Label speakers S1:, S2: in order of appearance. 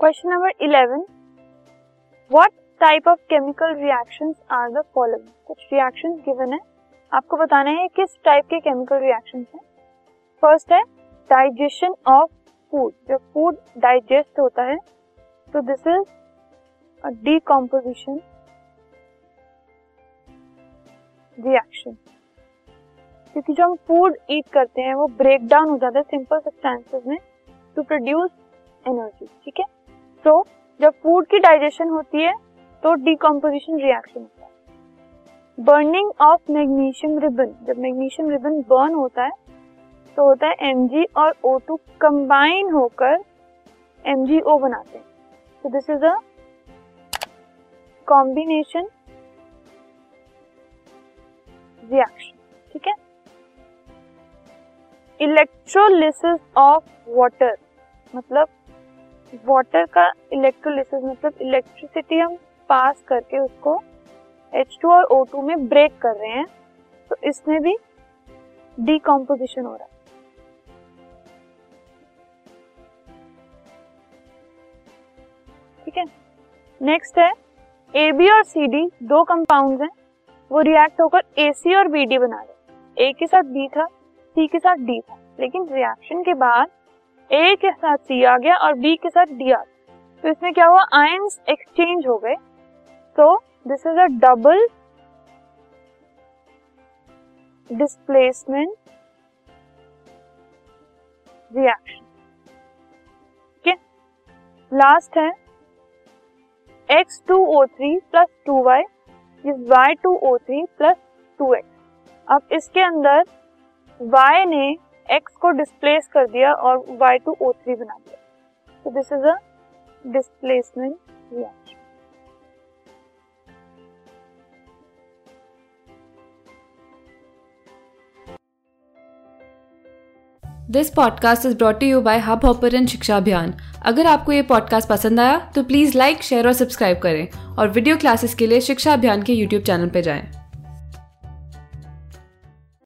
S1: Question number eleven what type of chemical reactions are the following कुछ reactions given है। आपको बताना है किस टाइप के केमिकल रिएक्शंस हैं। फ़र्स्ट है डाइजेशन ऑफ़ फ़ूड जब फ़ूड डाइजेस्ट होता है तो this is a decomposition reaction क्योंकि जो हम फ़ूड ईट करते हैं, वो ब्रेक डाउन हो जाता है सिंपल सब्सटेंसेस में टू प्रोड्यूस एनर्जी ठीक है? तो जब फ़ूड की डाइजेशन होती है तो डिकम्पोजिशन रिएक्शन होता है। बर्निंग ऑफ़ मैग्नीशियम रिबन जब मैग्नीशियम रिबन बर्न होता है तो होता है एम और ओ टू कंबाइन होकर एम बनाते हैं। तो this is a combination reaction ठीक है? इलेक्ट्रोलिसिस ऑफ़ वाटर मतलब वाटर का इलेक्ट्रोलिसिस मतलब इलेक्ट्रिसिटी हम पास करके उसको H2 और O2 में ब्रेक कर रहे हैं तो इसमें भी डिकम्पोजिशन हो रहा है। ठीक है? नेक्स्ट है ए बी और सी डी दो कंपाउंड हैं, वो रिएक्ट होकर ए सी और बी डी बना रहे ए के साथ बी था सी के साथ डी था, लेकिन रिएक्शन के बाद ए के साथ सी आ गया और बी के साथ डी आ गया। तो इसमें क्या हुआ? आयंस एक्सचेंज हो गए। तो this is a double displacement reaction ठीक लास्ट है। X two O three plus two Y Y two O three plus two X अब इसके अंदर वाई ने x को डिस्प्लेस कर दिया और y टू ओ थ्री बना दिया। तो this is a displacement reaction
S2: this podcast is brought you by Hub Hopper शिक्षा अभियान अगर आपको ये पॉडकास्ट पसंद आया तो प्लीज़ लाइक शेयर और सब्सक्राइब करें और वीडियो क्लासेस के लिए शिक्षा अभियान के यूट्यूब चैनल पर जाएँ।